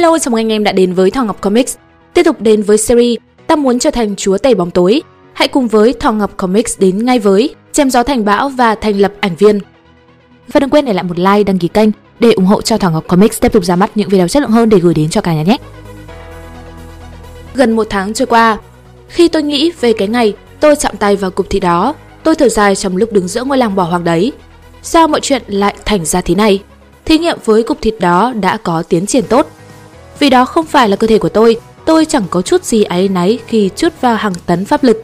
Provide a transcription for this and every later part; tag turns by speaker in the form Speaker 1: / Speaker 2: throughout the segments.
Speaker 1: Hello, chào mừng anh em đã đến với Thỏ Ngọc Comics. Tiếp tục đến với series Ta muốn trở thành chúa tể bóng tối. Hãy cùng với Thỏ Ngọc Comics đến ngay với Chém gió thành bão và thành lập ảnh viên. Và đừng quên để lại một like, đăng ký kênh để ủng hộ cho Thỏ Ngọc Comics tiếp tục ra mắt những video chất lượng hơn để gửi đến cho cả nhà nhé. Gần một tháng trôi qua, khi tôi nghĩ về cái ngày tôi chạm tay vào cục thịt đó, tôi thở dài trong lúc đứng giữa ngôi làng bỏ hoang đấy. Sao mọi chuyện lại thành ra thế này? Thí nghiệm với cục thịt đó đã có tiến triển tốt. Vì đó không phải là cơ thể của tôi, tôi chẳng có chút gì áy náy khi chút vào hàng tấn pháp lực.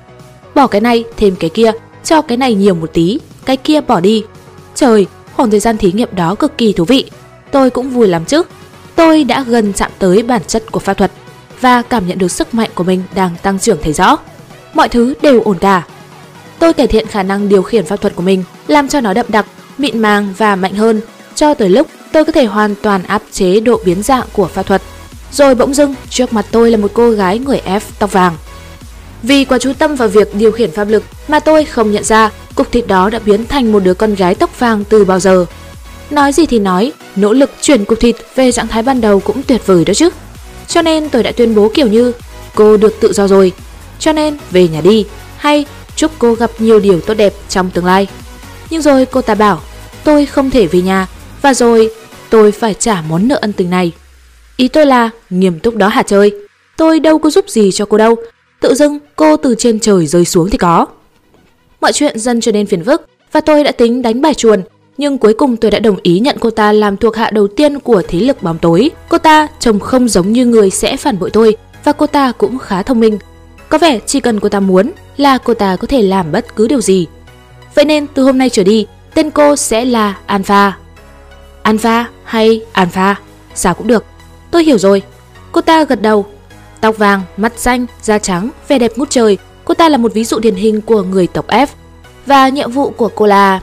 Speaker 1: Bỏ cái này, thêm cái kia, cho cái này nhiều một tí, cái kia bỏ đi. Trời, khoảng thời gian thí nghiệm đó cực kỳ thú vị. Tôi cũng vui lắm chứ. Tôi đã gần chạm tới bản chất của pháp thuật và cảm nhận được sức mạnh của mình đang tăng trưởng thấy rõ. Mọi thứ đều ổn cả. Tôi cải thiện khả năng điều khiển pháp thuật của mình, làm cho nó đậm đặc, mịn màng và mạnh hơn, cho tới lúc tôi có thể hoàn toàn áp chế độ biến dạng của pháp thuật. Rồi bỗng dưng, trước mặt tôi là một cô gái người F tóc vàng. Vì quá chú tâm vào việc điều khiển pháp lực mà tôi không nhận ra cục thịt đó đã biến thành một đứa con gái tóc vàng từ bao giờ. Nói gì thì nói, nỗ lực chuyển cục thịt về trạng thái ban đầu cũng tuyệt vời đó chứ. Cho nên tôi đã tuyên bố kiểu như cô được tự do rồi, cho nên về nhà đi, hay chúc cô gặp nhiều điều tốt đẹp trong tương lai. Nhưng rồi cô ta bảo tôi không thể về nhà và rồi tôi phải trả món nợ ân tình này. Ý tôi là nghiêm túc đó hả chơi, tôi đâu có giúp gì cho cô đâu, tự dưng cô từ trên trời rơi xuống thì có. Mọi chuyện dần trở nên phiền phức và tôi đã tính đánh bài chuồn nhưng cuối cùng tôi đã đồng ý nhận cô ta làm thuộc hạ đầu tiên của thế lực bóng tối. Cô ta trông không giống như người sẽ phản bội tôi và cô ta cũng khá thông minh. Có vẻ chỉ cần cô ta muốn là cô ta có thể làm bất cứ điều gì. Vậy nên từ hôm nay trở đi, tên cô sẽ là Alpha. Alpha hay Alpha, sao cũng được. Tôi hiểu rồi. Cô ta gật đầu. Tóc vàng, mắt xanh, da trắng, vẻ đẹp ngút trời. Cô ta là một ví dụ điển hình của người tộc F. Và nhiệm vụ của cô là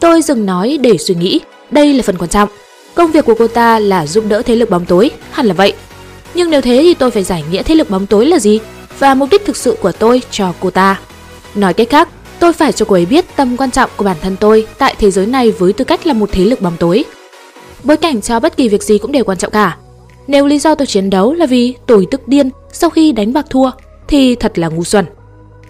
Speaker 1: Tôi dừng nói để suy nghĩ, đây là phần quan trọng. Công việc của cô ta là giúp đỡ thế lực bóng tối, hẳn là vậy. Nhưng nếu thế thì tôi phải giải nghĩa thế lực bóng tối là gì và mục đích thực sự của tôi cho cô ta. Nói cách khác, tôi phải cho cô ấy biết tầm quan trọng của bản thân tôi tại thế giới này với tư cách là một thế lực bóng tối. Bối cảnh cho bất kỳ việc gì cũng đều quan trọng cả. Nếu lý do tôi chiến đấu là vì tôi tức điên sau khi đánh bạc thua thì thật là ngu xuẩn.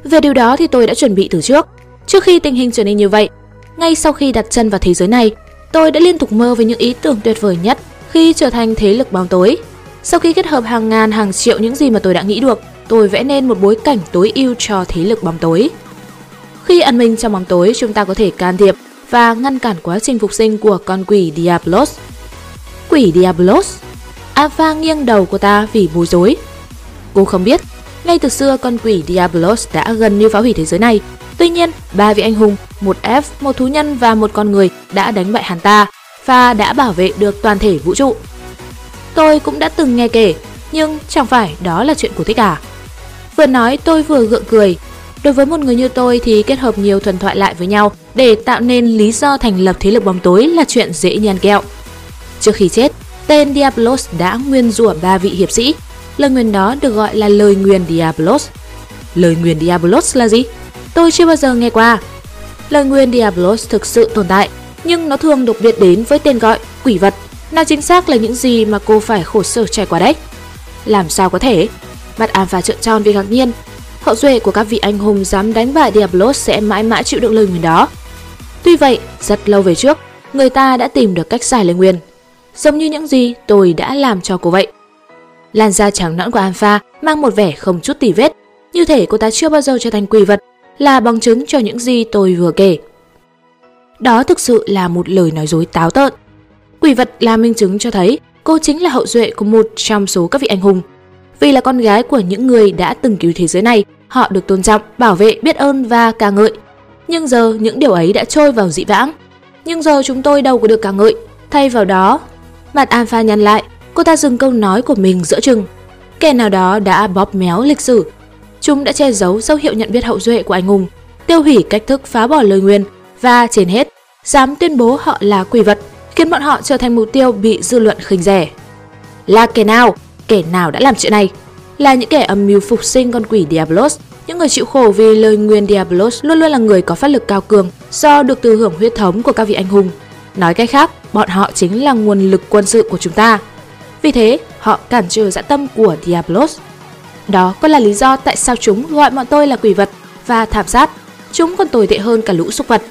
Speaker 1: Về điều đó thì tôi đã chuẩn bị từ trước. Trước khi tình hình trở nên như vậy, ngay sau khi đặt chân vào thế giới này, tôi đã liên tục mơ về những ý tưởng tuyệt vời nhất khi trở thành thế lực bóng tối. Sau khi kết hợp hàng ngàn hàng triệu những gì mà tôi đã nghĩ được, tôi vẽ nên một bối cảnh tối ưu cho thế lực bóng tối. Khi ẩn mình trong bóng tối, chúng ta có thể can thiệp và ngăn cản quá trình phục sinh của con quỷ Diablos. Quỷ Diablos? Ava nghiêng đầu cô ta vì bối rối. Cô không biết, ngay từ xưa con quỷ Diablos đã gần như phá hủy thế giới này Tuy nhiên, ba vị anh hùng, một F, một thú nhân và một con người đã đánh bại hắn ta và đã bảo vệ được toàn thể vũ trụ. Tôi cũng đã từng nghe kể, nhưng chẳng phải đó là chuyện của thích à. Vừa nói tôi vừa gượng cười. Đối với một người như tôi thì kết hợp nhiều thuần thoại lại với nhau để tạo nên lý do thành lập thế lực bóng tối là chuyện dễ như ăn kẹo. Trước khi chết, tên Diablos đã nguyên rủa ba vị hiệp sĩ. Lời nguyền đó được gọi là lời nguyền Diablos. Lời nguyền Diablos là gì? tôi chưa bao giờ nghe qua. Lời nguyền Diablos thực sự tồn tại, nhưng nó thường được biết đến với tên gọi quỷ vật. Nào chính xác là những gì mà cô phải khổ sở trải qua đấy? Làm sao có thể? Mặt Alpha trợn tròn vì ngạc nhiên. Hậu duệ của các vị anh hùng dám đánh bại Diablos sẽ mãi mãi chịu đựng lời nguyền đó. Tuy vậy, rất lâu về trước, người ta đã tìm được cách giải lời nguyền. Giống như những gì tôi đã làm cho cô vậy. Làn da trắng nõn của Alpha mang một vẻ không chút tỉ vết, như thể cô ta chưa bao giờ trở thành quỷ vật là bằng chứng cho những gì tôi vừa kể. Đó thực sự là một lời nói dối táo tợn. Quỷ vật là minh chứng cho thấy cô chính là hậu duệ của một trong số các vị anh hùng. Vì là con gái của những người đã từng cứu thế giới này, họ được tôn trọng, bảo vệ, biết ơn và ca ngợi. Nhưng giờ những điều ấy đã trôi vào dị vãng. Nhưng giờ chúng tôi đâu có được ca ngợi. Thay vào đó, mặt Alpha nhăn lại, cô ta dừng câu nói của mình giữa chừng. Kẻ nào đó đã bóp méo lịch sử chúng đã che giấu dấu hiệu nhận biết hậu duệ của anh hùng, tiêu hủy cách thức phá bỏ lời nguyền và trên hết, dám tuyên bố họ là quỷ vật, khiến bọn họ trở thành mục tiêu bị dư luận khinh rẻ. Là kẻ nào? Kẻ nào đã làm chuyện này? Là những kẻ âm mưu phục sinh con quỷ Diablos, những người chịu khổ vì lời nguyền Diablos luôn luôn là người có phát lực cao cường do được từ hưởng huyết thống của các vị anh hùng. Nói cách khác, bọn họ chính là nguồn lực quân sự của chúng ta. Vì thế, họ cản trở dã tâm của Diablos. Đó có là lý do tại sao chúng gọi bọn tôi là quỷ vật và thảm sát. Chúng còn tồi tệ hơn cả lũ súc vật.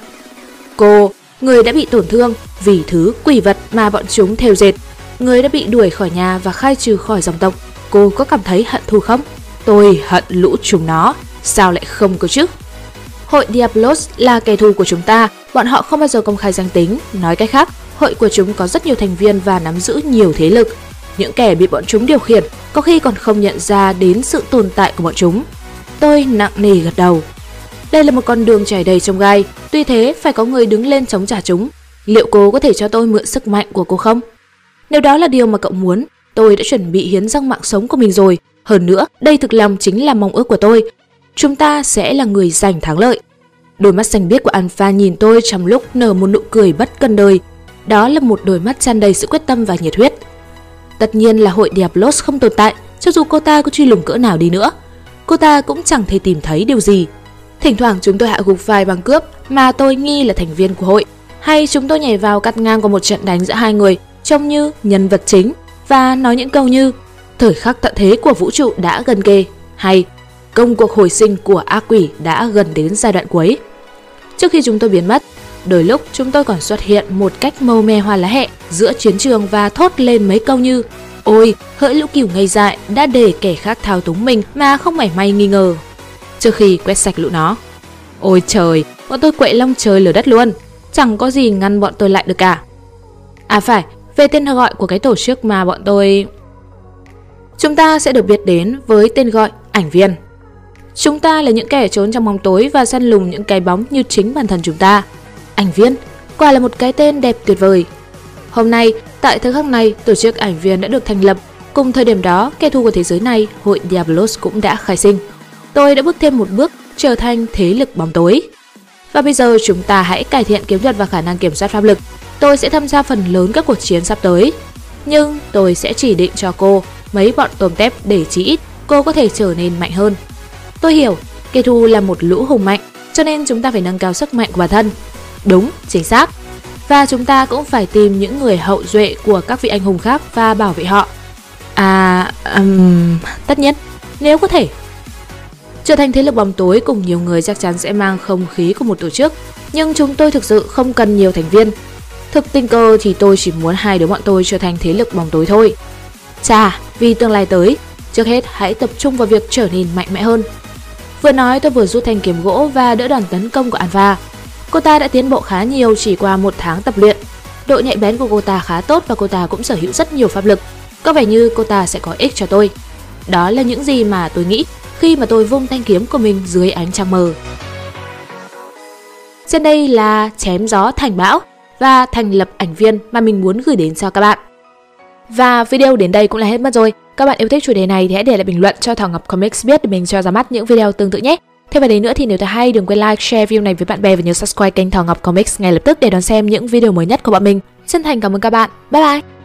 Speaker 1: Cô, người đã bị tổn thương vì thứ quỷ vật mà bọn chúng theo dệt. Người đã bị đuổi khỏi nhà và khai trừ khỏi dòng tộc. Cô có cảm thấy hận thù không? Tôi hận lũ chúng nó. Sao lại không cơ chứ? Hội Diablos là kẻ thù của chúng ta, bọn họ không bao giờ công khai danh tính. Nói cách khác, hội của chúng có rất nhiều thành viên và nắm giữ nhiều thế lực. Những kẻ bị bọn chúng điều khiển có khi còn không nhận ra đến sự tồn tại của bọn chúng. Tôi nặng nề gật đầu. Đây là một con đường trải đầy trong gai, tuy thế phải có người đứng lên chống trả chúng. Liệu cô có thể cho tôi mượn sức mạnh của cô không? Nếu đó là điều mà cậu muốn, tôi đã chuẩn bị hiến dâng mạng sống của mình rồi. Hơn nữa, đây thực lòng chính là mong ước của tôi. Chúng ta sẽ là người giành thắng lợi. Đôi mắt xanh biếc của Alpha nhìn tôi trong lúc nở một nụ cười bất cần đời. Đó là một đôi mắt tràn đầy sự quyết tâm và nhiệt huyết. Tất nhiên là hội Diablos không tồn tại, cho dù cô ta có truy lùng cỡ nào đi nữa. Cô ta cũng chẳng thể tìm thấy điều gì. Thỉnh thoảng chúng tôi hạ gục vài băng cướp mà tôi nghi là thành viên của hội. Hay chúng tôi nhảy vào cắt ngang qua một trận đánh giữa hai người trông như nhân vật chính và nói những câu như thời khắc tận thế của vũ trụ đã gần kề hay công cuộc hồi sinh của ác quỷ đã gần đến giai đoạn cuối. Trước khi chúng tôi biến mất, đôi lúc chúng tôi còn xuất hiện một cách mâu me hoa lá hẹ giữa chiến trường và thốt lên mấy câu như Ôi, hỡi lũ cừu ngây dại đã để kẻ khác thao túng mình mà không mảy may nghi ngờ. Trước khi quét sạch lũ nó. Ôi trời, bọn tôi quậy long trời lửa đất luôn. Chẳng có gì ngăn bọn tôi lại được cả. À phải, về tên gọi của cái tổ chức mà bọn tôi... Chúng ta sẽ được biết đến với tên gọi ảnh viên. Chúng ta là những kẻ trốn trong bóng tối và săn lùng những cái bóng như chính bản thân chúng ta. Ảnh viên, quả là một cái tên đẹp tuyệt vời. Hôm nay, tại thời khắc này, tổ chức ảnh viên đã được thành lập. Cùng thời điểm đó, kẻ thù của thế giới này, hội Diablos cũng đã khai sinh. Tôi đã bước thêm một bước, trở thành thế lực bóng tối. Và bây giờ chúng ta hãy cải thiện kiếm thuật và khả năng kiểm soát pháp lực. Tôi sẽ tham gia phần lớn các cuộc chiến sắp tới. Nhưng tôi sẽ chỉ định cho cô mấy bọn tôm tép để chí ít cô có thể trở nên mạnh hơn. Tôi hiểu, kẻ thù là một lũ hùng mạnh, cho nên chúng ta phải nâng cao sức mạnh của bản thân. Đúng, chính xác. Và chúng ta cũng phải tìm những người hậu duệ của các vị anh hùng khác và bảo vệ họ. À, um, tất nhiên, nếu có thể. Trở thành thế lực bóng tối cùng nhiều người chắc chắn sẽ mang không khí của một tổ chức, nhưng chúng tôi thực sự không cần nhiều thành viên. Thực tình cơ thì tôi chỉ muốn hai đứa bọn tôi trở thành thế lực bóng tối thôi. Chà, vì tương lai tới, trước hết hãy tập trung vào việc trở nên mạnh mẽ hơn. Vừa nói tôi vừa rút thanh kiếm gỗ và đỡ đòn tấn công của Anva. Cô ta đã tiến bộ khá nhiều chỉ qua một tháng tập luyện. Độ nhạy bén của cô ta khá tốt và cô ta cũng sở hữu rất nhiều pháp lực. Có vẻ như cô ta sẽ có ích cho tôi. Đó là những gì mà tôi nghĩ khi mà tôi vung thanh kiếm của mình dưới ánh trăng mờ. Trên đây là chém gió thành bão và thành lập ảnh viên mà mình muốn gửi đến cho các bạn. Và video đến đây cũng là hết mất rồi. Các bạn yêu thích chủ đề này thì hãy để lại bình luận cho Thảo Ngọc Comics biết để mình cho ra mắt những video tương tự nhé. Thêm vào đấy nữa thì nếu thấy hay đừng quên like, share video này với bạn bè và nhớ subscribe kênh Thảo Ngọc Comics ngay lập tức để đón xem những video mới nhất của bọn mình. Chân thành cảm ơn các bạn. Bye bye!